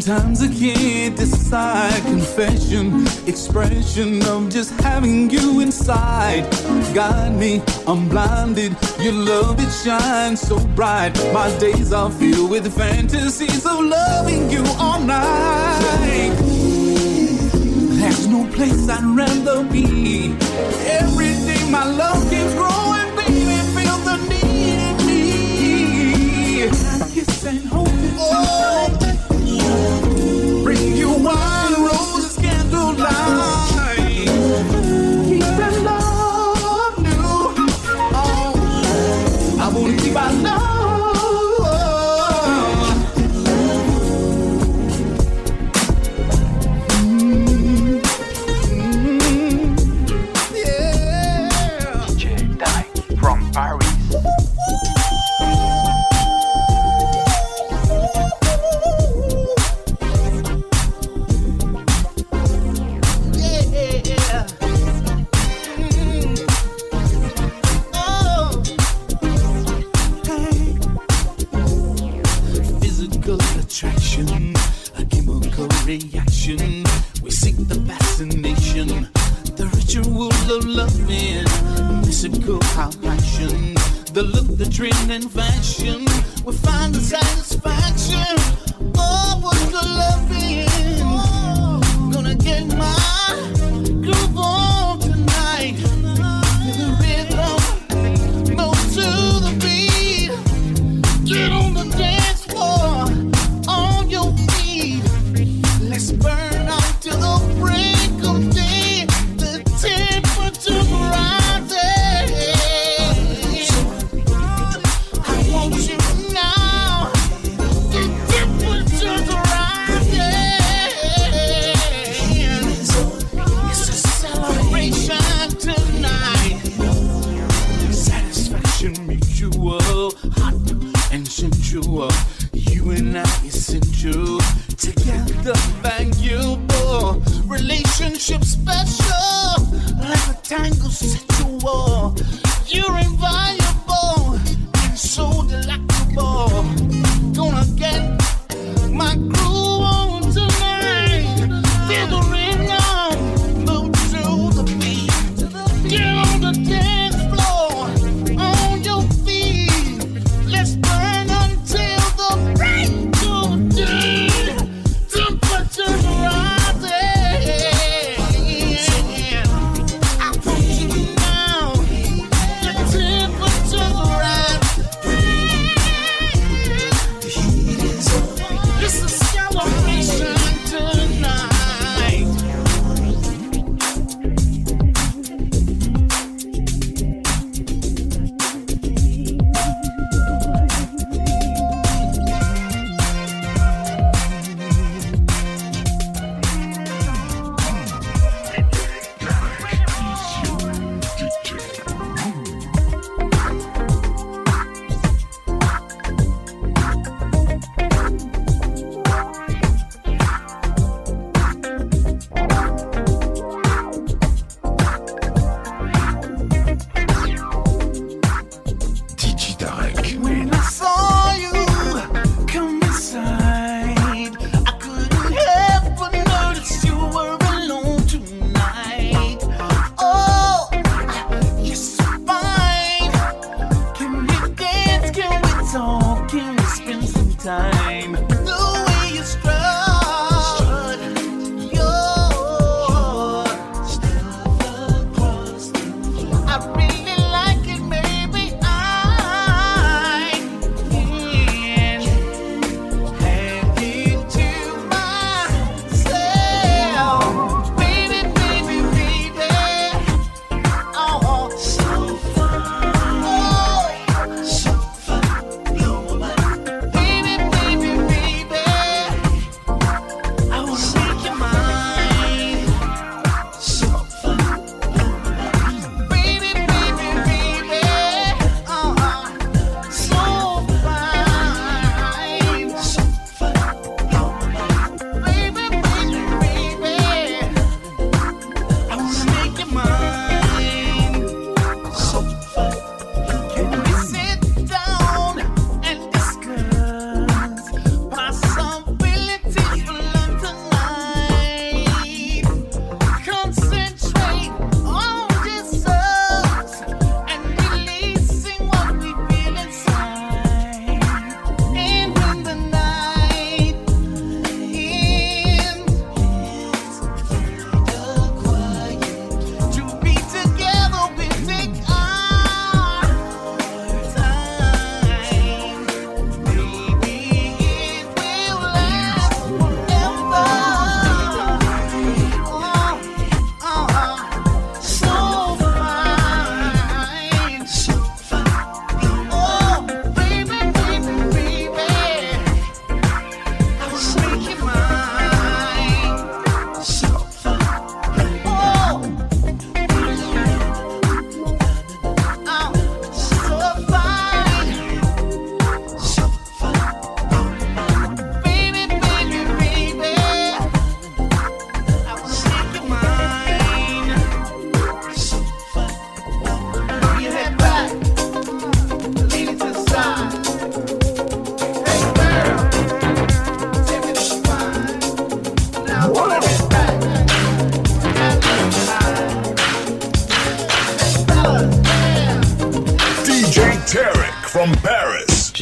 Sometimes I can't decide. Confession, expression of just having you inside. Guide me, I'm blinded. Your love, it shines so bright. My days are filled with fantasies of loving you all night. There's no place I'd rather be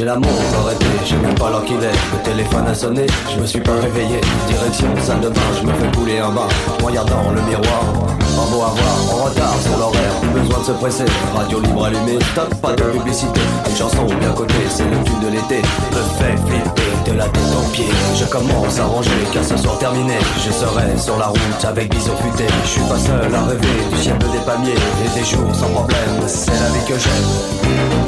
from Paris. J'ai la montre arrêtée, j'ai même pas l'heure qu'il est. Le téléphone a sonné, je me suis pas réveillé. Direction salle de bain, je me fais couler un bain. Regardant le miroir, pas beau à voir, en retard sur l'horaire. Plus besoin de se presser, radio libre allumée, stop, pas de publicité. Une chanson bien côté, c'est le tube de l'été. Me fait flipper de la tête aux pieds. Je commence à ranger car ce soir terminé. Je serai sur la route avec bisous futés. Je suis pas seul à rêver du ciel des palmiers et des jours sans problème. C'est la vie que j'aime.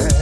Superwoman,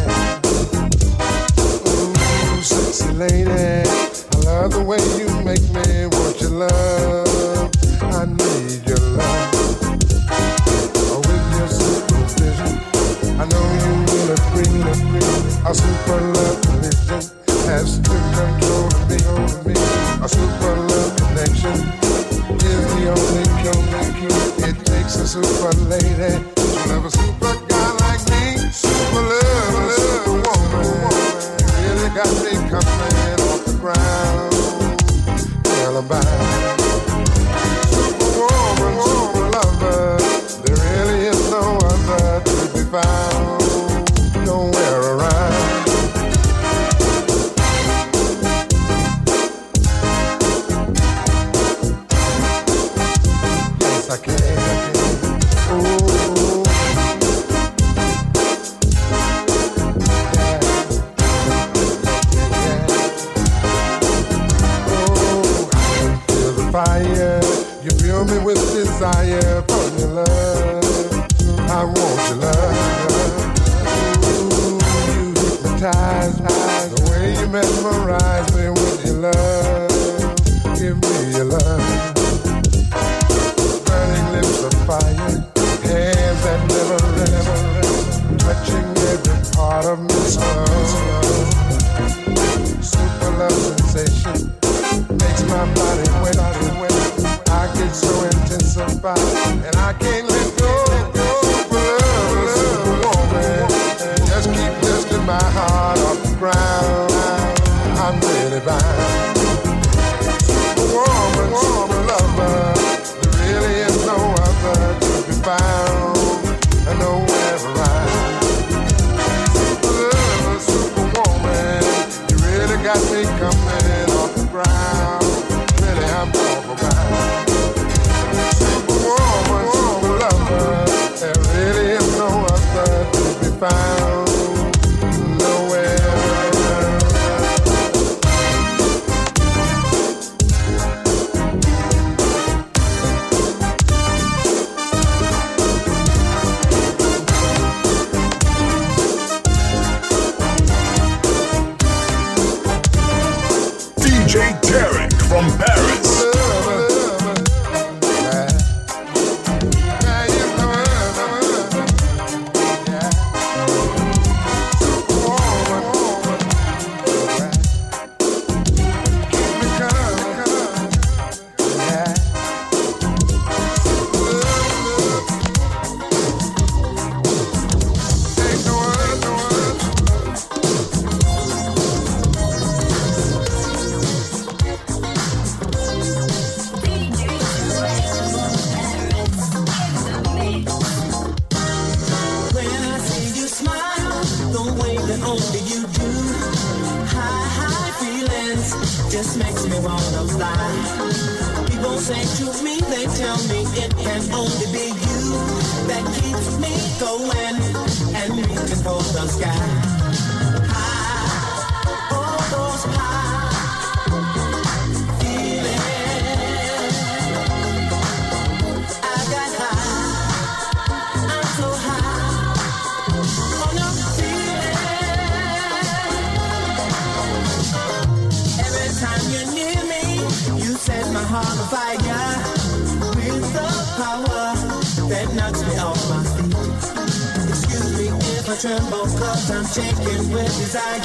tremble cause I'm shaking with desire.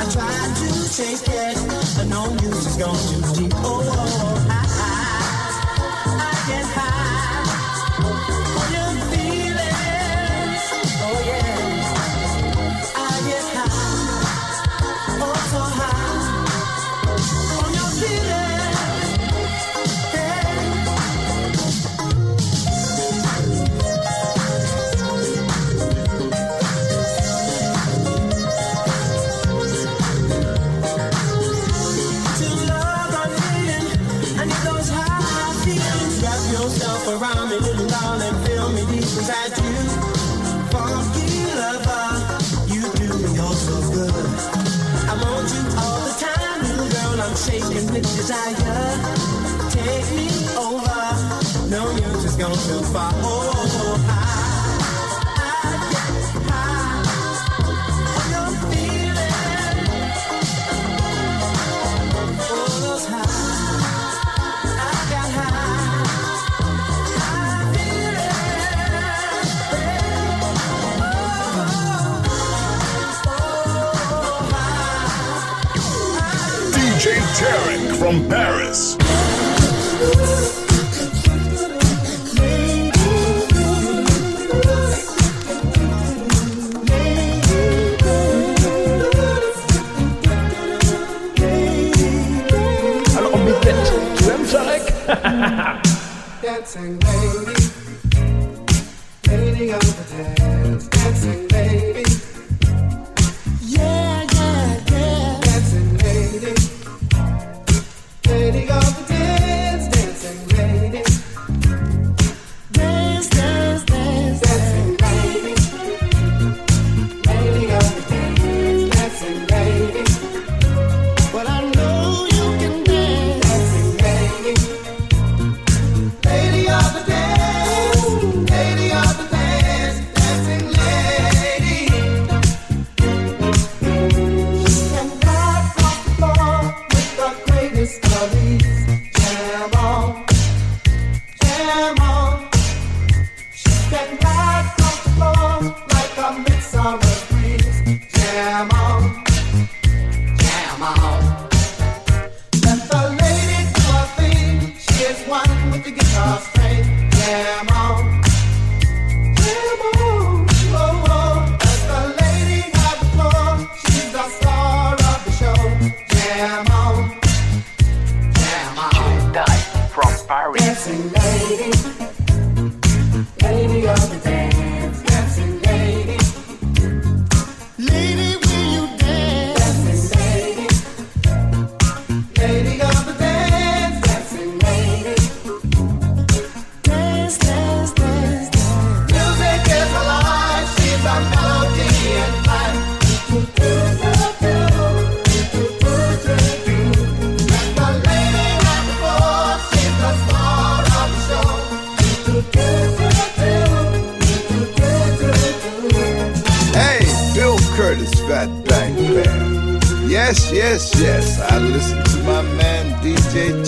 I try to chase it, but no use, it's gone too deep. Oh, oh, oh. I Tarek from Paris. dancing, baby. Yes, yes, yes. I listen to my man DJ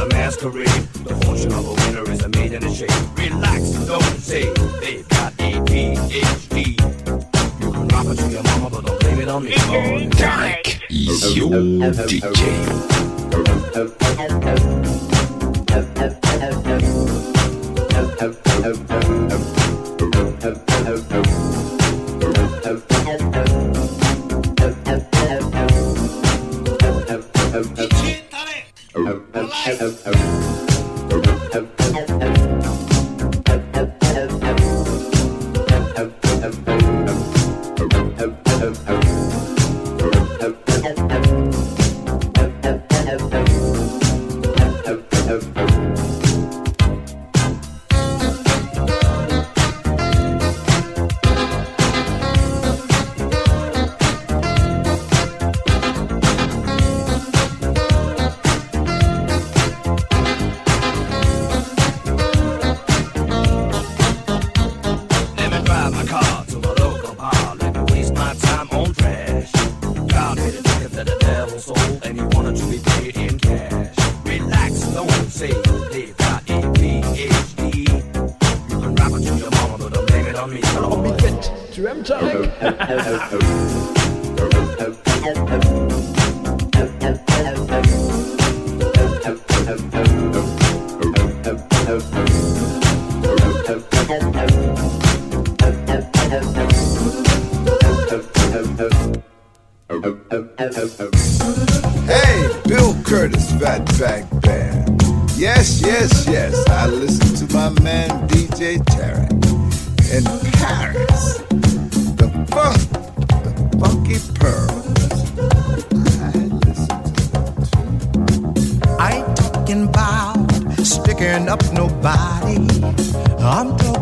a sinner is a masquerade. The fortune of a winner is a maid in a shade. Relax, don't say they've got ADHD. You can rock it to your mama, but don't blame it on me. Oh, Tarek is your DJ.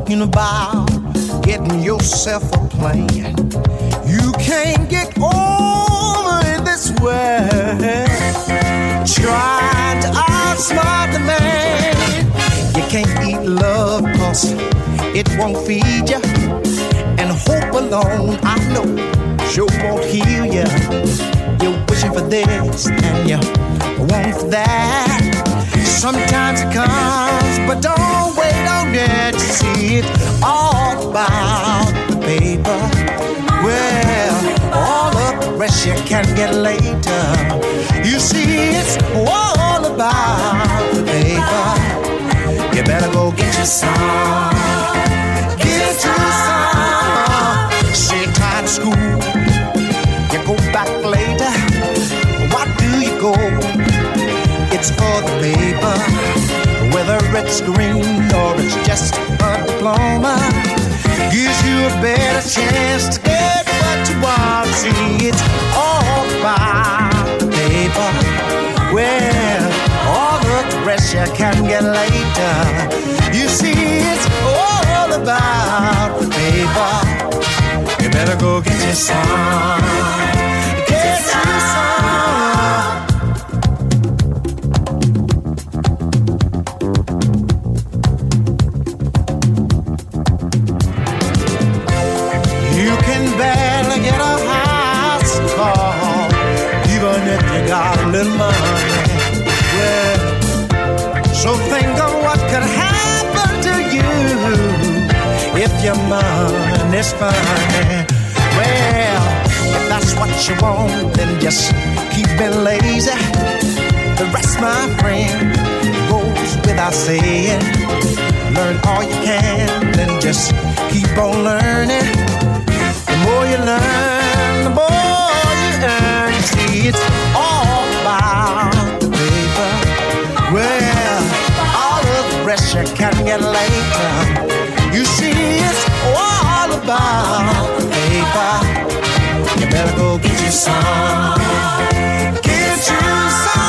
Talking about getting yourself a plane. You can't get over in this way. Trying to outsmart the man. You can't eat love cause it won't feed you. And hope alone, I know, sure won't heal you. You're wishing for this and you want for that. Sometimes it comes, but don't wait on to see it all about the paper. Well, all the rest you can get later. You see, it's all about the paper. You better go get your some. Get your some. Tired of school. You go back later. Why do you go? It's for the paper. It's green or it's just a diploma, gives you a better chance to get what you want. See, it's all about the paper. Well, all the rest you can get later. You see, it's all about the paper. You better go get your some. Get your some. Your money's funny. Well, if that's what you want, then just keep it lazy. The rest, my friend, goes without saying. Learn all you can, then just keep on learning. The more you learn, the more you earn. You see, it's all about the paper. Well, all of the rest you can get later paper, paper. You better go get you some. Get you some.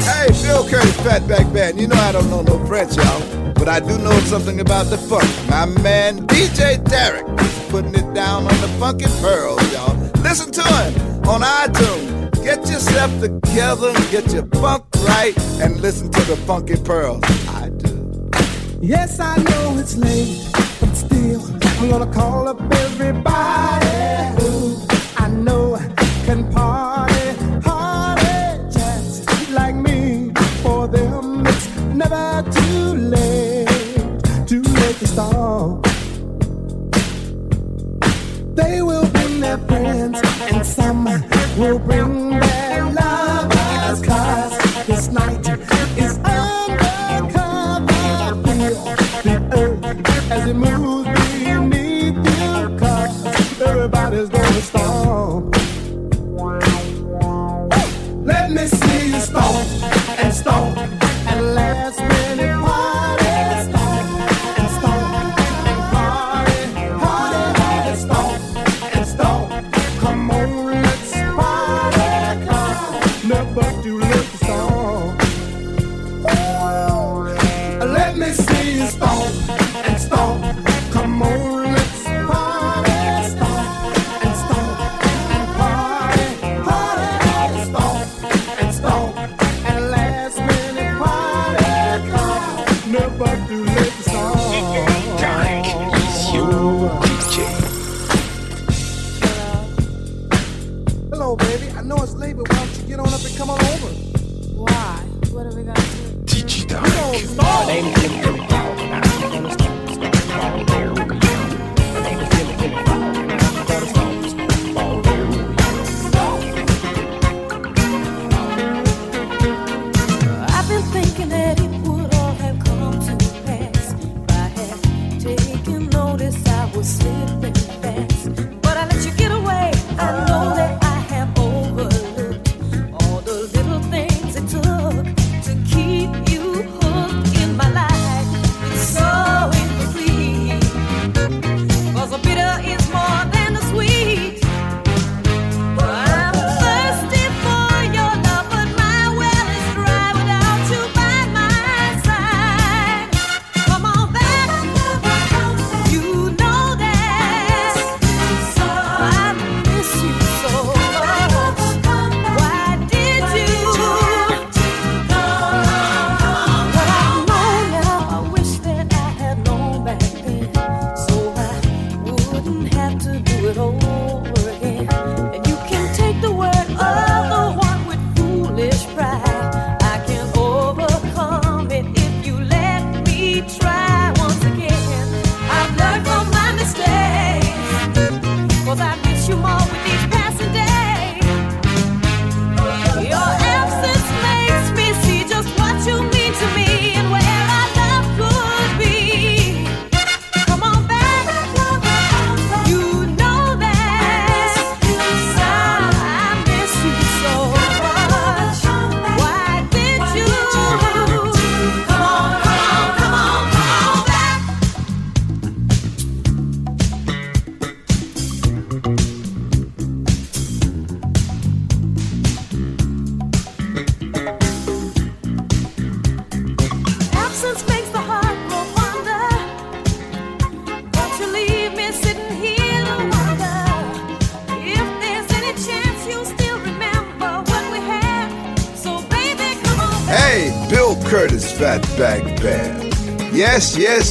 Hey, Bill Curry, Fatback Band. You know I don't know no French, y'all. But I do know something about the funk. My man DJ Tarek is putting it down on the funky pearls, y'all. Listen to him on iTunes. Get yourself together and get your funk right and listen to the funky pearls. I do. Yes, I know it's late, but still, I'm gonna call up everybody. will bring back lovers, this night is undercover. Feel the earth as it moves.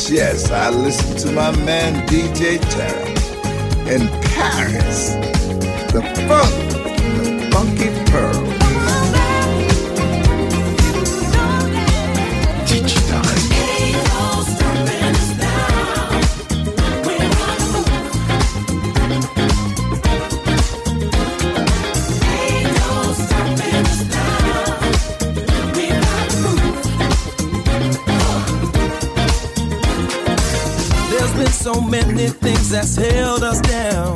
yes, I listen to my man DJ Terry. so many things that's held us down.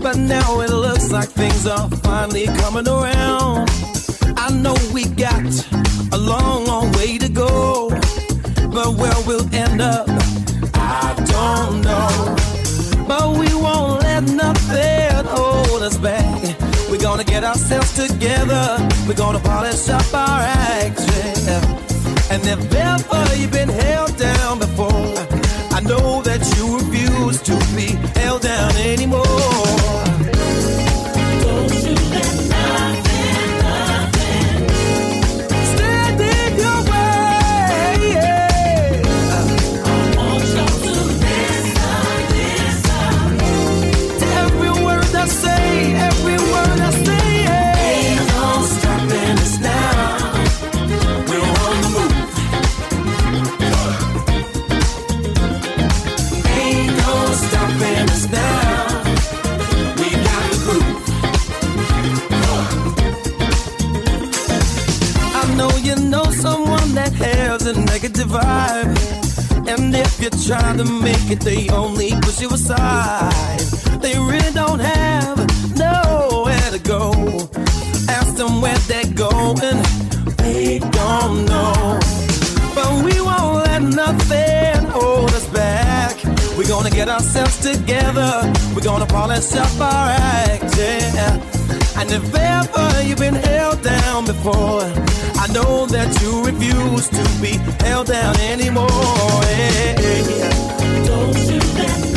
But now it looks like things are finally coming around. I know we got a long, long way to go. But where we'll end up, I don't know. But we won't let nothing hold us back. We're gonna get ourselves together. We're gonna polish up our acts, yeah. And if ever you've been held down before, know that you refuse to be held down anymore. And if you try to make it, they only push you aside. They really don't have nowhere to go. Ask them where they're going, they don't know. But we won't let nothing hold us back. We're gonna get ourselves together. We're gonna polish up our act, yeah. And if ever you've been held down before, I know that you refuse to be held down anymore. yeah. Don't you let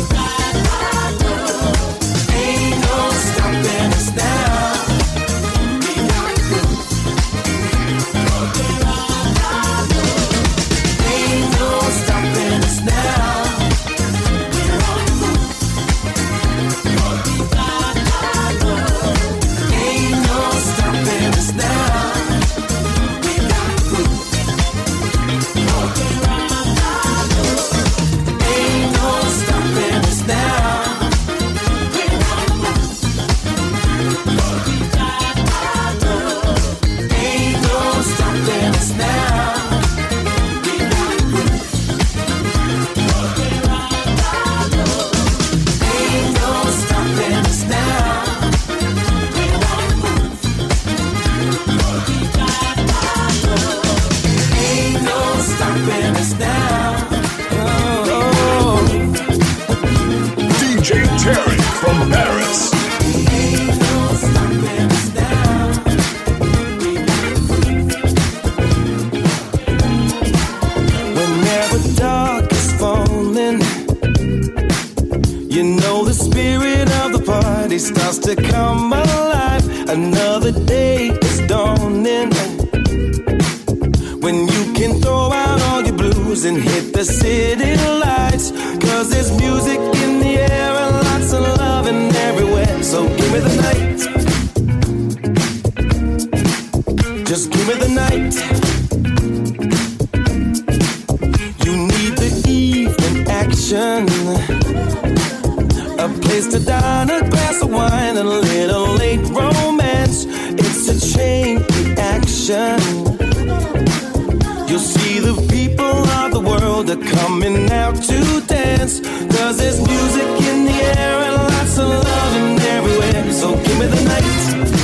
Friday. action. You'll see the people of the world are coming out to dance. Cause there's music in the air and lots of love in everywhere. So give me the night.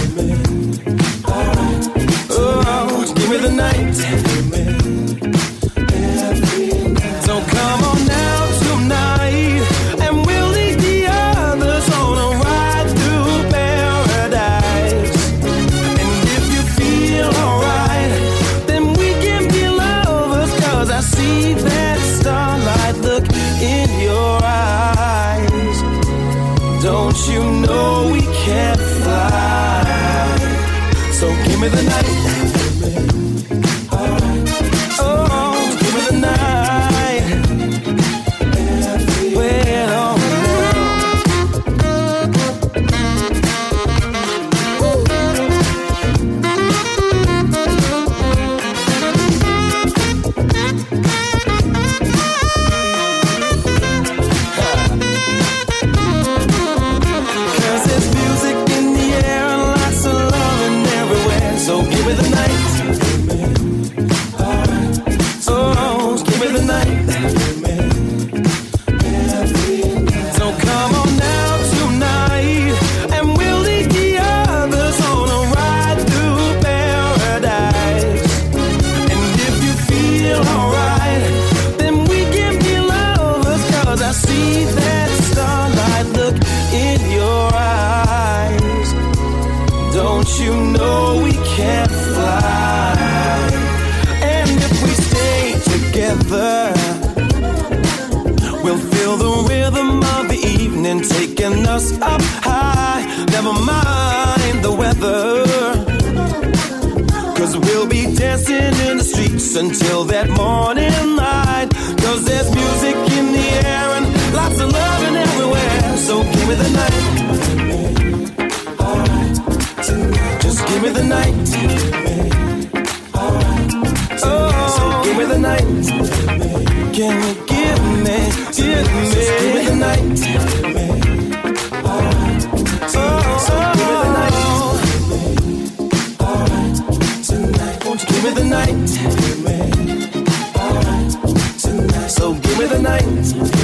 Feel the rhythm of the evening taking us up high. Never mind the weather. Cause we'll be dancing in the streets until that morning light. Cause there's music in the air and lots of loving everywhere. So give me the night. Right. Just give me the night. Oh, so give me the night. Can we? give the night.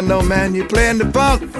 I know, man, you playing the funk.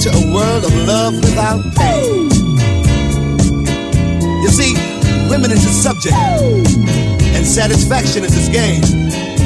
to a world of love without pain. You see, women is a subject, and satisfaction is its game.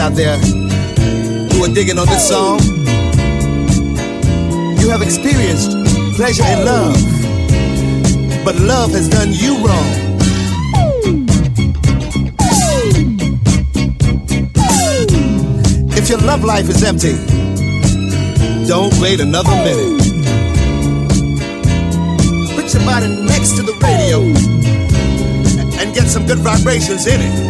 out there who are digging on this song. You have experienced pleasure and love, but love has done you wrong. If your love life is empty, don't wait another minute. Put your body next to the radio and get some good vibrations in it.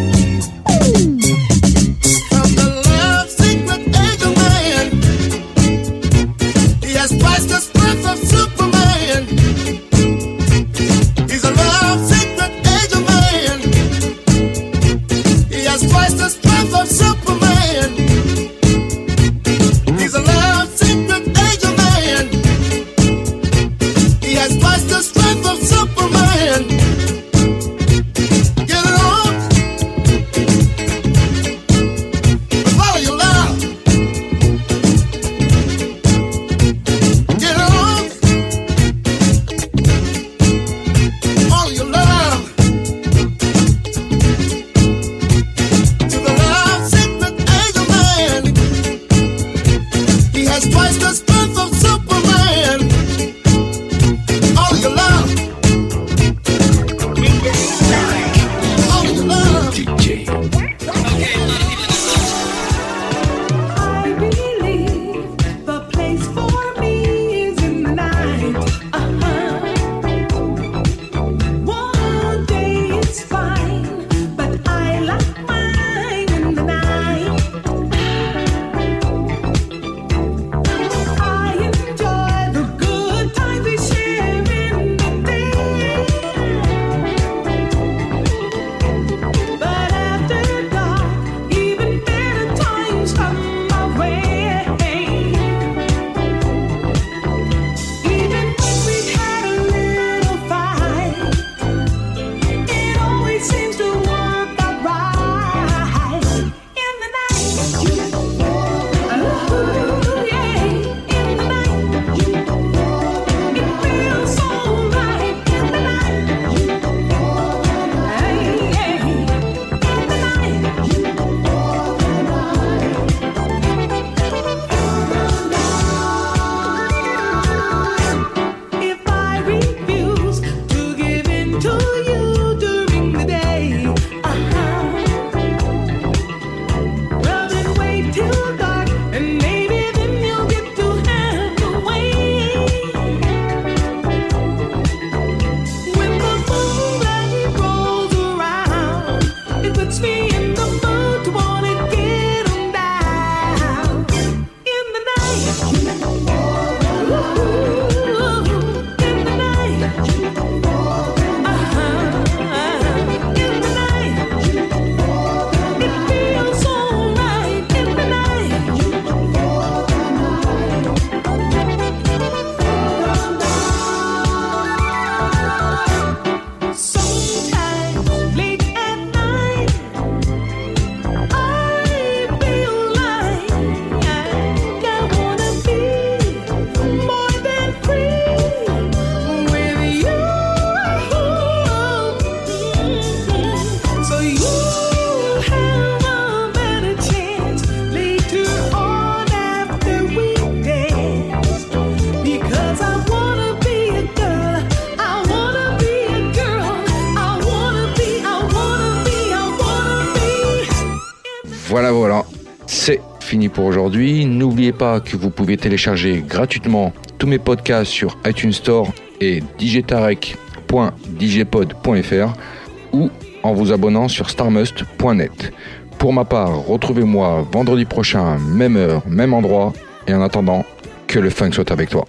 Que vous pouvez télécharger gratuitement tous mes podcasts sur iTunes Store et digitarec.digipod.fr ou en vous abonnant sur starmust.net. Pour ma part, retrouvez-moi vendredi prochain, même heure, même endroit. Et en attendant, que le funk soit avec toi.